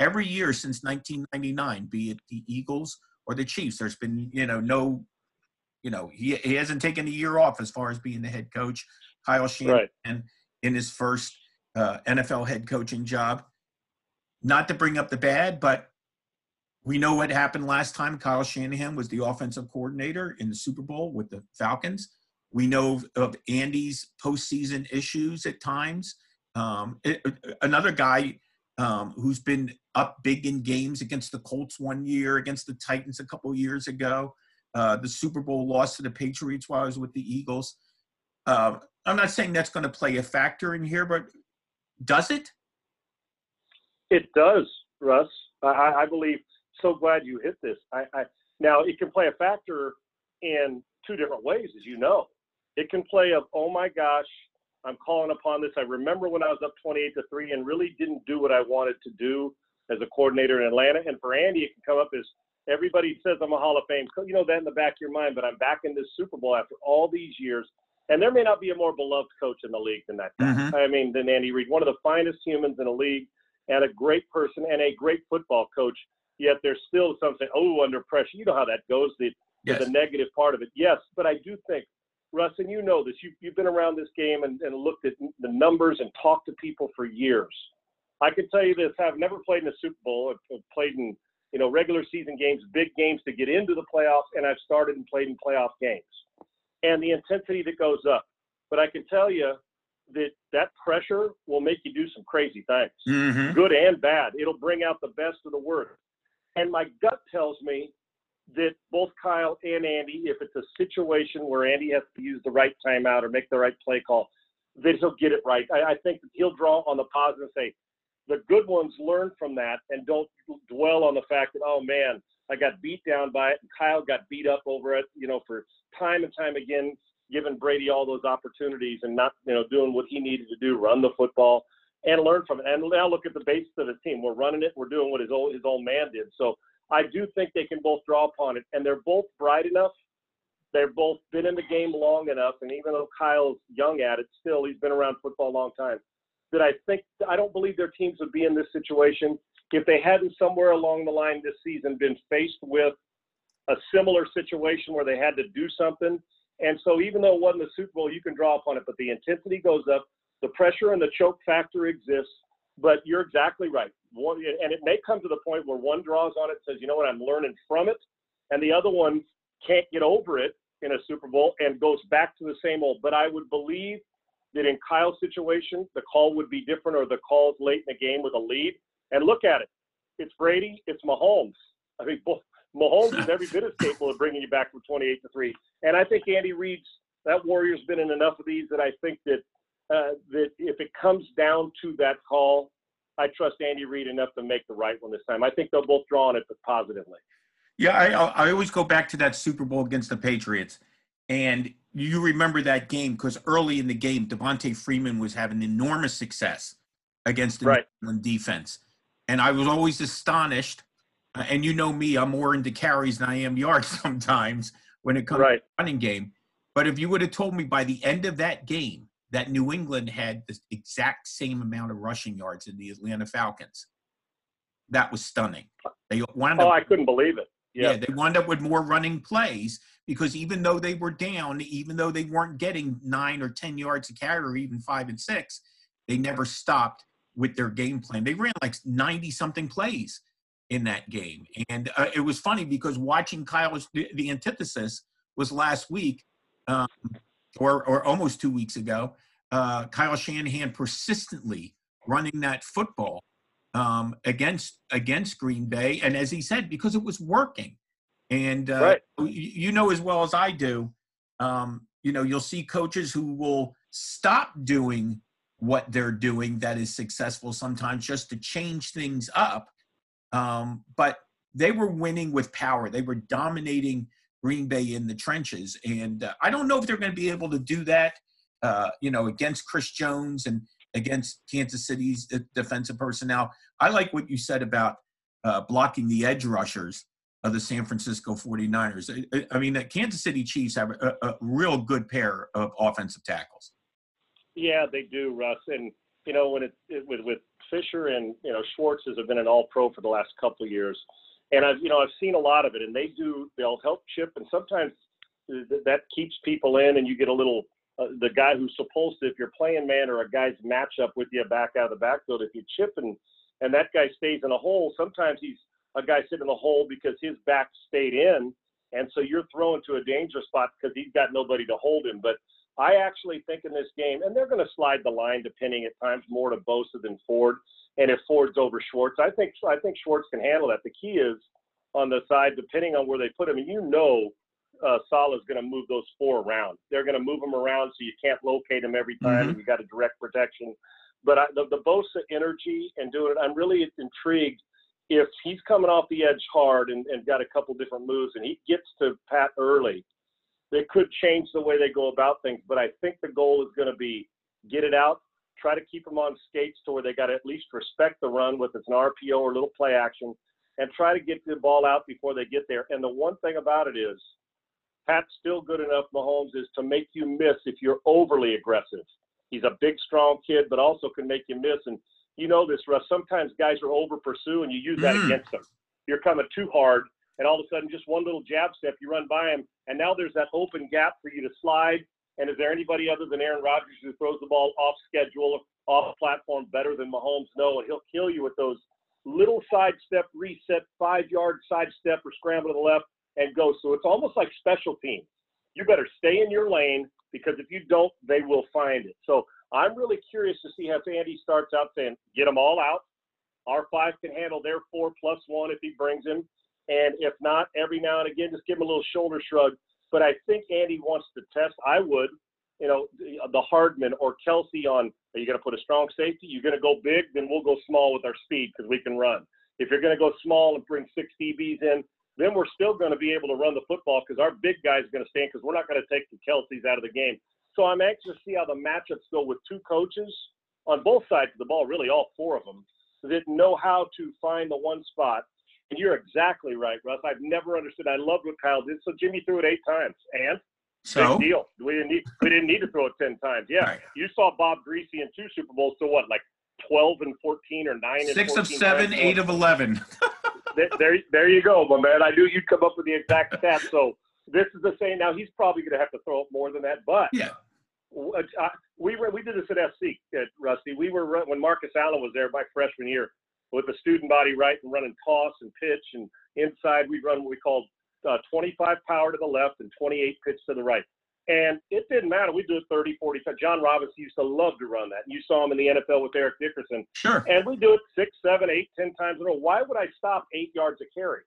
every year since 1999, be it the Eagles or the Chiefs. There's been you know no, you know he he hasn't taken a year off as far as being the head coach. Kyle Shanahan right. in his first uh, NFL head coaching job. Not to bring up the bad, but we know what happened last time. Kyle Shanahan was the offensive coordinator in the Super Bowl with the Falcons. We know of Andy's postseason issues at times. Um, it, another guy um, who's been up big in games against the Colts one year, against the Titans a couple years ago. Uh, the Super Bowl loss to the Patriots while I was with the Eagles. Uh, I'm not saying that's going to play a factor in here, but Does it? It does, Russ. I, I believe. So glad you hit this. I, I now it can play a factor in two different ways, as you know. It can play of, oh my gosh, I'm calling upon this. I remember when I was up 28 to three and really didn't do what I wanted to do as a coordinator in Atlanta. And for Andy, it can come up as everybody says I'm a Hall of Fame. You know that in the back of your mind, but I'm back in this Super Bowl after all these years. And there may not be a more beloved coach in the league than that. Mm-hmm. I mean, than Andy Reid, one of the finest humans in the league, and a great person and a great football coach. Yet there's still something, oh, under pressure. You know how that goes, the, yes. the negative part of it. Yes, but I do think, Russ, and you know this, you, you've been around this game and, and looked at the numbers and talked to people for years. I can tell you this: I've never played in a Super Bowl. I've played in you know regular season games, big games to get into the playoffs, and I've started and played in playoff games. And the intensity that goes up. But I can tell you that that pressure will make you do some crazy things, mm-hmm. good and bad. It'll bring out the best of the worst. And my gut tells me that both Kyle and Andy, if it's a situation where Andy has to use the right timeout or make the right play call, that he'll get it right. I, I think he'll draw on the positive and say, the good ones learn from that and don't dwell on the fact that, oh man, I got beat down by it and Kyle got beat up over it, you know, for time and time again, giving Brady all those opportunities and not, you know, doing what he needed to do, run the football and learn from it. And now look at the basis of his team. We're running it. We're doing what his old his old man did. So I do think they can both draw upon it, and they're both bright enough. They've both been in the game long enough, and even though Kyle's young at it, still he's been around football a long time. That I think I don't believe their teams would be in this situation if they hadn't somewhere along the line this season been faced with a similar situation where they had to do something. And so even though it wasn't the Super Bowl, you can draw upon it, but the intensity goes up the pressure and the choke factor exists, but you're exactly right. One, and it may come to the point where one draws on it, says, you know what, I'm learning from it, and the other one can't get over it in a Super Bowl and goes back to the same old. But I would believe that in Kyle's situation, the call would be different, or the calls late in the game with a lead. And look at it, it's Brady, it's Mahomes. I mean, both Mahomes is every bit as capable of bringing you back from 28 to three. And I think Andy Reid's that Warriors been in enough of these that I think that uh, that if it comes down to that call, I trust Andy Reid enough to make the right one this time. I think they'll both draw on it, but positively. Yeah, I, I always go back to that Super Bowl against the Patriots. And you remember that game because early in the game, Devonta Freeman was having enormous success against the right. defense. And I was always astonished. Uh, and you know me, I'm more into carries than I am yards <laughs> sometimes when it comes right. to running game. But if you would have told me by the end of that game that New England had the exact same amount of rushing yards as the Atlanta Falcons. That was stunning. They wound oh, up, I couldn't believe it. Yeah. yeah, they wound up with more running plays because even though they were down, even though they weren't getting nine or ten yards a carry, or even five and six, they never stopped with their game plan. They ran like ninety something plays in that game, and uh, it was funny because watching Kyle's the, the antithesis was last week. Um, or, or almost two weeks ago, uh, Kyle Shanahan persistently running that football um, against against Green Bay, and as he said, because it was working. And uh, right. you know as well as I do, um, you know you'll see coaches who will stop doing what they're doing that is successful sometimes just to change things up. Um, but they were winning with power. They were dominating Green Bay in the trenches. And uh, I don't know if they're going to be able to do that, uh, you know, against Chris Jones and against Kansas City's defensive personnel. I like what you said about uh, blocking the edge rushers of the San Francisco 49ers. I, I mean, the Kansas City Chiefs have a, a, real good pair of offensive tackles. Yeah, they do, Russ. And, you know, when it, it with, with Fisher and, you know, Schwartz has been an all pro for the last couple years and I've you know I've seen a lot of it, and they do they'll help chip, and sometimes that keeps people in, and you get a little uh, the guy who's supposed to if you're playing man or a guy's matchup with you back out of the backfield, if you chip and and that guy stays in a hole, sometimes he's a guy sitting in the hole because his back stayed in, and so you're thrown to a danger spot because he's got nobody to hold him. But I actually think in this game, and they're going to slide the line depending at times more to Bosa than Ford and if Ford's over Schwartz, I think I think Schwartz can handle that. The key is on the side, depending on where they put him. And you know uh, Saleh is going to move those four around. They're going to move them around so you can't locate them every time. Mhm. You got a direct protection. But I, the, the Bosa energy and doing it, I'm really intrigued if he's coming off the edge hard and, and got a couple different moves and he gets to Pat early, that could change the way they go about things. But I think the goal is going to be get it out, try to keep them on skates to where they got to at least respect the run with it's an RPO or a little play action, and try to get the ball out before they get there. And the one thing about it is, Pat's still good enough, Mahomes, is to make you miss if you're overly aggressive. He's a big, strong kid, but also can make you miss. And you know this, Russ. Sometimes guys are over pursue, and you use that Mm. against them. You're coming too hard, and all of a sudden, just one little jab step, you run by him, and now there's that open gap for you to slide. And is there anybody other than Aaron Rodgers who throws the ball off schedule, off platform better than Mahomes? No, and he'll kill you with those little sidestep, reset, five yard sidestep or scramble to the left and go. So it's almost like special teams. You better stay in your lane because if you don't, they will find it. So I'm really curious to see how Andy starts out saying, get them all out. Our five can handle their four plus one if he brings him. And if not, every now and again, just give him a little shoulder shrug. But I think Andy wants to test. I would, you know, the, uh, the Hardman or Kelce on. Are you going to put a strong safety? You're going to go big, then we'll go small with our speed because we can run. If you're going to go small and bring six DBs in, then we're still going to be able to run the football because our big guy's are going to stand because we're not going to take the Kelces out of the game. So I'm anxious to see how the matchups go with two coaches on both sides of the ball, really all four of them, that know how to find the one spot. And you're exactly right, Russ. I've never understood. I loved what Kyle did. So Jimmy threw it eight times, and So big deal. We didn't need we didn't need to throw it ten times. Yeah, Right. you saw Bob Griese in two Super Bowls. So what, like twelve and fourteen or nine and six of seven, eight of eleven. <laughs> There, there, there you go, my man. I knew you'd come up with the exact stat. So this is the same. Now he's probably going to have to throw up more than that, but Yeah. uh, we were we did this at SC at Rusty. We were when Marcus Allen was there my freshman year with the student body right and running toss and pitch and inside we'd run what we called uh, 25 power to the left and 28 pitch to the right. And it didn't matter. We'd do it 30, 40 times. John Robinson used to love to run that. And you saw him in the NFL with Eric Dickerson. Sure. And we do it six, seven, eight, ten times in a row. Why would I stop eight yards of carry?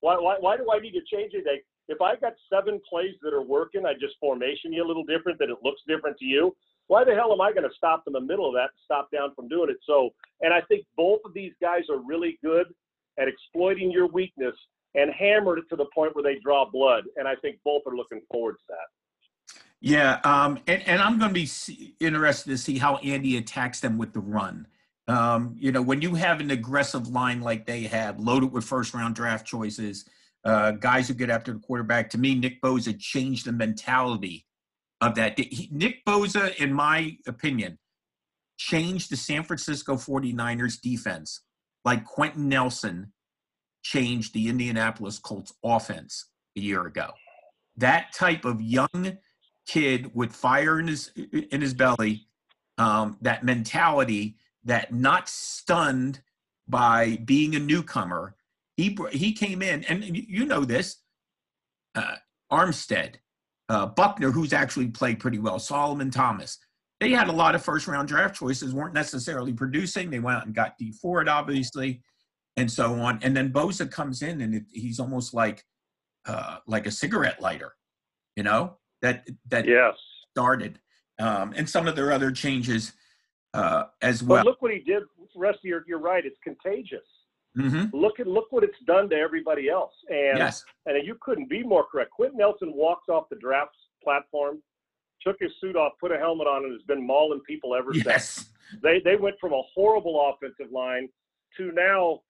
Why, why, why do I need to change anything? If I got seven plays that are working, I just formation you a little different, that it looks different to you. Why the hell am I going to stop in the middle of that and stop down from doing it? So, and I think both of these guys are really good at exploiting your weakness and hammered it to the point where they draw blood. And I think both are looking forward to that. Yeah, um, and, and I'm going to be interested to see how Andy attacks them with the run. Um, you know, when you have an aggressive line like they have, loaded with first round draft choices, uh, guys who get after the quarterback, to me, Nick Bosa changed the mentality of that. He, Nick Bosa, in my opinion, changed the San Francisco 49ers defense like Quenton Nelson changed the Indianapolis Colts offense a year ago. That type of young kid with fire in his in his belly, um, that mentality, that not stunned by being a newcomer. He he came in, and you know this. Uh, Armstead, uh, Buckner, who's actually played pretty well, Solomon Thomas. They had a lot of first round draft choices, weren't necessarily producing. They went out and got Dee Ford, obviously, and so on. And then Bosa comes in, and it, he's almost like uh, like a cigarette lighter, you know that that Yes. started, um, and some of their other changes uh, as well. But look what he did. Rusty, you're, you're right. It's contagious. Hmm Look at look what it's done to everybody else. And Yes, and you couldn't be more correct. Quenton Nelson walks off the draft platform, took his suit off, put a helmet on, and has been mauling people ever since. They they went from a horrible offensive line to now,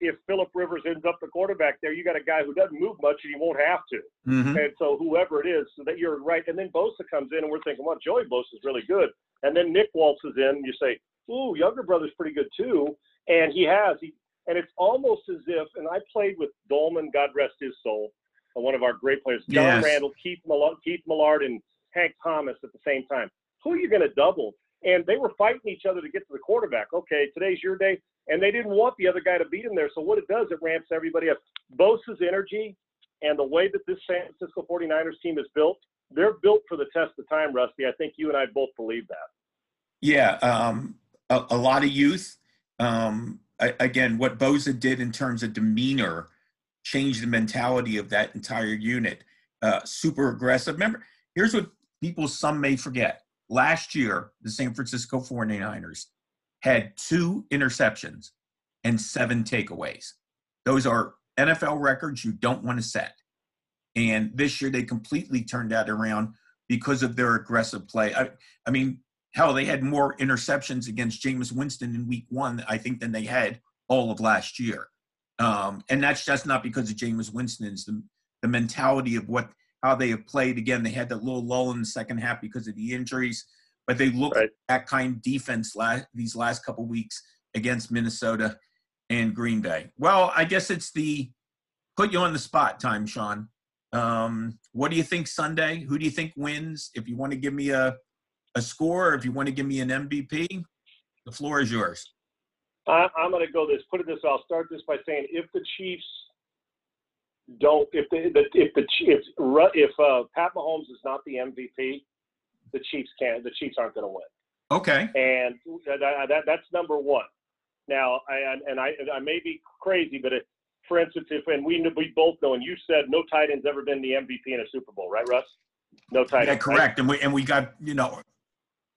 if Philip Rivers ends up the quarterback there, you got a guy who doesn't move much and he won't have to. hmm And so whoever it is, so that you're right. And then Bosa comes in, and we're thinking, well, Joey Bosa's really good. And then Nick waltzes in, and you say, ooh, younger brother's pretty good too. And he has. He and it's almost as if. And I played with Doleman, God rest his soul, uh, one of our great players, John Yes. Randle, Keith Millard, Keith Millard, and Hank Thomas at the same time. Who are you going to double? And they were fighting each other to get to the quarterback. Okay, today's your day. And they didn't want the other guy to beat him there. So what it does, it ramps everybody up. Bosa's energy and the way that this San Francisco 49ers team is built, they're built for the test of time, Rusty. I think you and I both believe that. yeah. Um, a, a lot of youth. Um, again, what Bosa did in terms of demeanor changed the mentality of that entire unit. uh, super aggressive. Remember, here's what people, some may forget. Last year, the San Francisco 49ers had two interceptions and seven takeaways. Those are NFL records you don't want to set. And this year, they completely turned that around because of their aggressive play. I, I mean, hell, they had more interceptions against Jameis Winston in week one, I think, than they had all of last year. Um, and that's just not because of Jameis Winston. It's the, the mentality of what how they have played. Again, they had that little lull in the second half because of the injuries, but they looked right. that kind of defense last, these last couple weeks against Minnesota and Green Bay. Well, I guess it's the put you on the spot time, Sean. Um, what do you think Sunday? Who do you think wins? If you want to give me a, a score, or if you want to give me an MVP, the floor is yours. I, I'm going to go this. Put it this. I'll start this by saying if the Chiefs don't, if the, if the if if uh, Pat Mahomes is not the MVP, the Chiefs can't. The Chiefs aren't going to win. Okay. And that, that, that's number one. Now, I and I I may be crazy, but it, for instance, if and we we both know, and you said no tight end's ever been the MVP in a Super Bowl, right, Russ? No tight. Yeah, correct. Right? And we and we got you know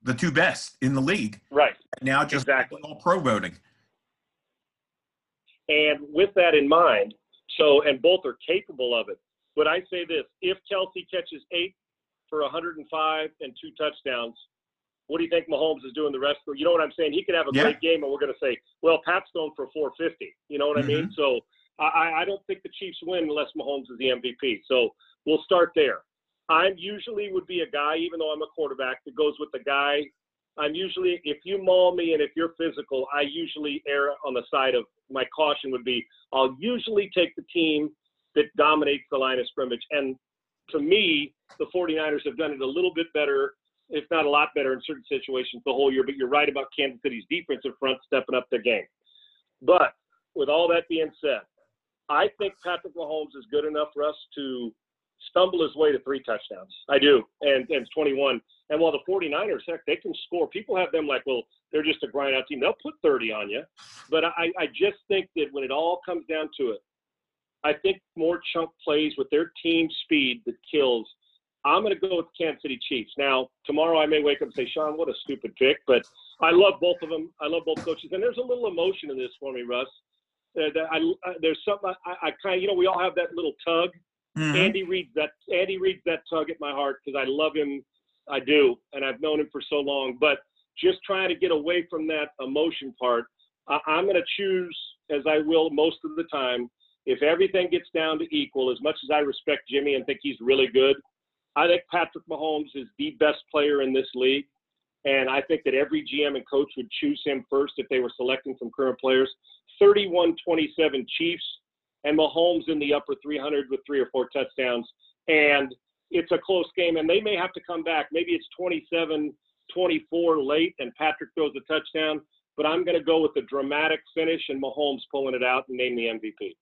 the two best in the league. Right. Now just exactly. all pro voting. And with that in mind, so and both are capable of it. But I say this: if Kelce catches eight for 105 and two touchdowns, what do you think Mahomes is doing the rest of? You know what I'm saying? He could have a yeah. great game, and we're going to say, well, Pat's going for 450. You know what mm-hmm. I mean? Mm-hmm. So I, I don't think the Chiefs win unless Mahomes is the MVP. So we'll start there. I'm usually would be a guy, even though I'm a quarterback, that goes with the guy. I'm usually, if you maul me and if you're physical, I usually err on the side of my caution would be I'll usually take the team that dominates the line of scrimmage. And to me, the 49ers have done it a little bit better, if not a lot better in certain situations the whole year. But you're right about Kansas City's defensive front stepping up their game. But with all that being said, I think Patrick Mahomes is good enough for us to stumble his way to three touchdowns. I do, and and 21. And while the 49ers, heck, they can score. People have them like, well, they're just a grind out team. They'll put 30 on you. But I, I just think that when it all comes down to it, I think more chunk plays with their team speed that kills. I'm going to go with the Kansas City Chiefs. Now, tomorrow I may wake up and say, Sean, what a stupid pick. But I love both of them. I love both coaches. And there's a little emotion in this for me, Russ. Uh, I, I, there's something I, I kind of, you know, we all have that little tug. Mm-hmm. Andy Reid's that. Andy Reid's that tug at my heart because I love him. I do, and I've known him for so long. But just trying to get away from that emotion part, I, I'm going to choose, as I will most of the time, if everything gets down to equal. As much as I respect Jimmy and think he's really good, I think Patrick Mahomes is the best player in this league. And I think that every GM and coach would choose him first if they were selecting from current players. 31 27 Chiefs, and Mahomes in the upper 300 with three or four touchdowns. And it's a close game, and they may have to come back. Maybe it's 27 24 late, and Patrick throws a touchdown. But I'm going to go with the dramatic finish and Mahomes pulling it out and name the MVP.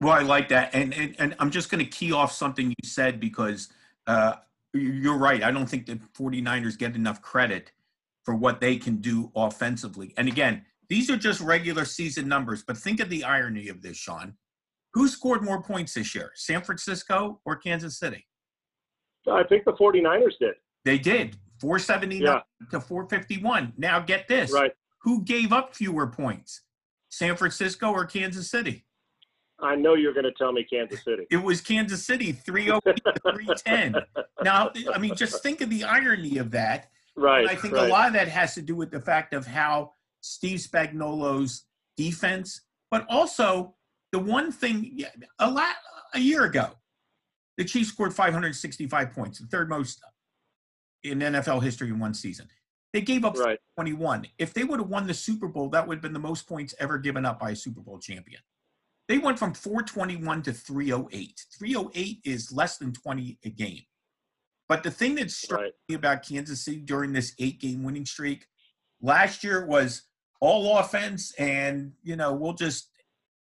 Well, I like that. And, and, and I'm just going to key off something you said because uh, you're right. I don't think the 49ers get enough credit for what they can do offensively. And again, these are just regular season numbers, but think of the irony of this, Sean. Who scored more points this year, San Francisco or Kansas City? I think the 49ers did. They did. 479 yeah. to 451. Now get this. Right. Who gave up fewer points? San Francisco or Kansas City? I know you're going to tell me Kansas City. It was Kansas City, 308 to 310. <laughs> now, I mean, just think of the irony of that. Right. And I think right. a lot of that has to do with the fact of how Steve Spagnuolo's defense, but also the one thing a lot a year ago, the Chiefs scored 565 points, the third most in NFL history in one season. They gave up right. 21. If they would have won the Super Bowl, that would have been the most points ever given up by a Super Bowl champion. They went from 421 to 308. 308 is less than 20 a game. But the thing that struck right. me about Kansas City during this eight game winning streak last year was all offense and you know we'll just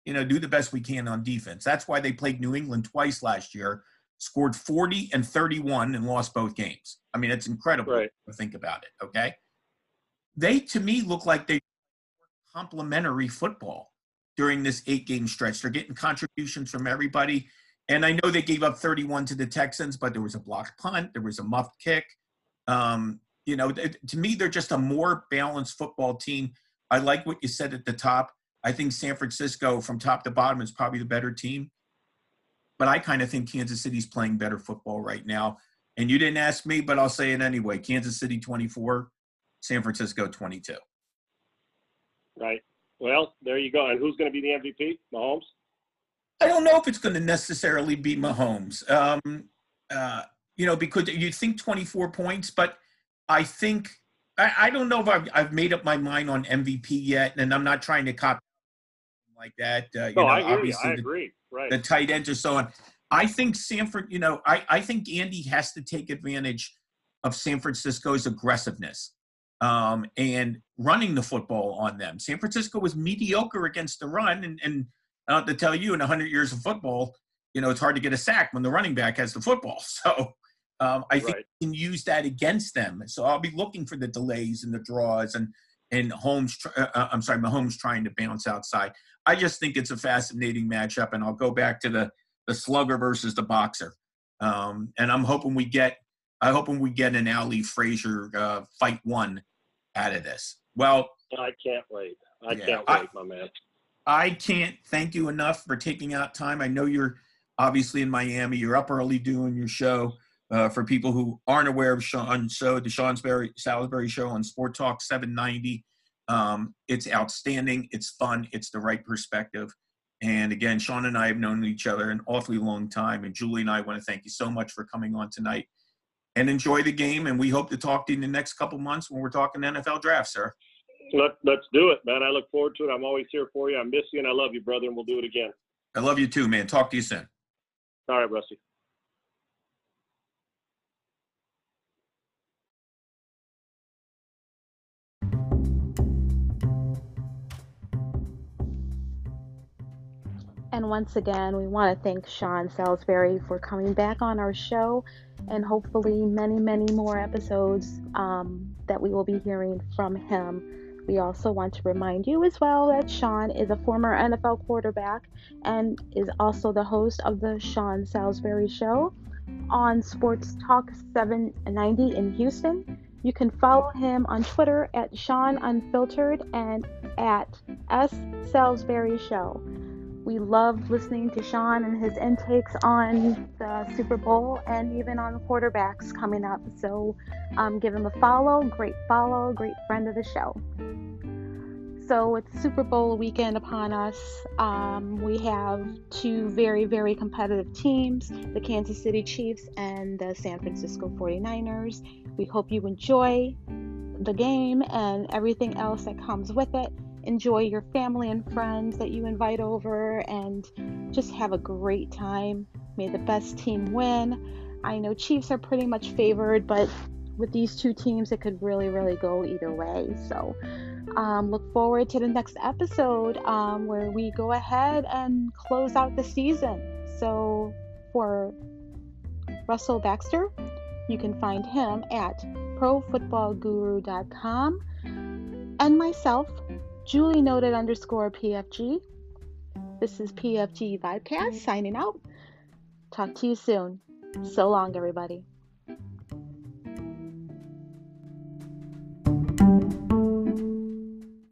you know do the best we can on defense that's why they played new england twice last year scored 40 and 31 and lost both games i mean it's incredible right. to think about it okay they to me look like they complementary football during this eight game stretch they're getting contributions from everybody And I know they gave up 31 to the Texans, but there was a blocked punt, there was a muffed kick. Um, you know, to me, they're just a more balanced football team. I like what you said at the top. I think San Francisco, from top to bottom, is probably the better team. But I kind of think Kansas City's playing better football right now. And you didn't ask me, but I'll say it anyway. Kansas City 24, San Francisco 22. Right. Well, there you go. And who's going to be the MVP? Mahomes? I don't know if it's going to necessarily be Mahomes. Um, uh, you know, because you think 24 points, but I think I, I don't know if I've, I've, made up my mind on MVP yet, and I'm not trying to copy like that. Uh, you no, know, I agree. I agree. Right. The tight ends or so on. I think Sanford. You know, I I think Andy has to take advantage of San Francisco's aggressiveness um, and running the football on them. San Francisco was mediocre against the run, and, and I don't have to tell you, in 100 years of football, you know, it's hard to get a sack when the running back has the football. <laughs> So um, I think right. can use that against them. So I'll be looking for the delays and the draws and and Holmes. Uh, uh, I'm sorry, Mahomes trying to bounce outside. I just think it's a fascinating matchup, and I'll go back to the the slugger versus the boxer. Um, and I'm hoping we get I hoping we get an Ali Frazier uh, fight one out of this. Well, I can't wait. I yeah, can't wait, I, my man. I can't thank you enough for taking out time. I know you're obviously in Miami. You're up early doing your show. Uh, for people who aren't aware of Sean, so the Sean Salisbury show on Sport Talk 790. Um, it's outstanding. It's fun. It's the right perspective. And again, Sean and I have known each other an awfully long time. And Julie and I want to thank you so much for coming on tonight and enjoy the game. And we hope to talk to you in the next couple months when we're talking NFL draft, sir. Let, let's do it, man. I look forward to it. I'm always here for you. I miss you and I love you, brother. And we'll do it again. I love you too, man. Talk to you soon. All right, Rusty. And once again, we want to thank Sean Salisbury for coming back on our show and hopefully many, many more episodes um, that we will be hearing from him. We also want to remind you as well that Sean is a former NFL quarterback and is also the host of the Sean Salisbury Show on Sports Talk 790 in Houston. You can follow him on Twitter at Sean Unfiltered and at S Salisbury Show. We love listening to Sean and his intakes on the Super Bowl and even on quarterbacks coming up. So um, give him a follow. Great follow, great friend of the show. So it's Super Bowl weekend upon us. Um, we have two very, very competitive teams the Kansas City Chiefs and the San Francisco 49ers. We hope you enjoy the game and everything else that comes with it enjoy your family and friends that you invite over and just have a great time. May the best team win. I know Chiefs are pretty much favored, but with these two teams, it could really, really go either way. So, um, look forward to the next episode um, where we go ahead and close out the season. So, for Russell Baxter, you can find him at profootballguru.com and myself Julie noted underscore PFG. This is PFG Vibecast signing out. Talk to you soon. So long, everybody.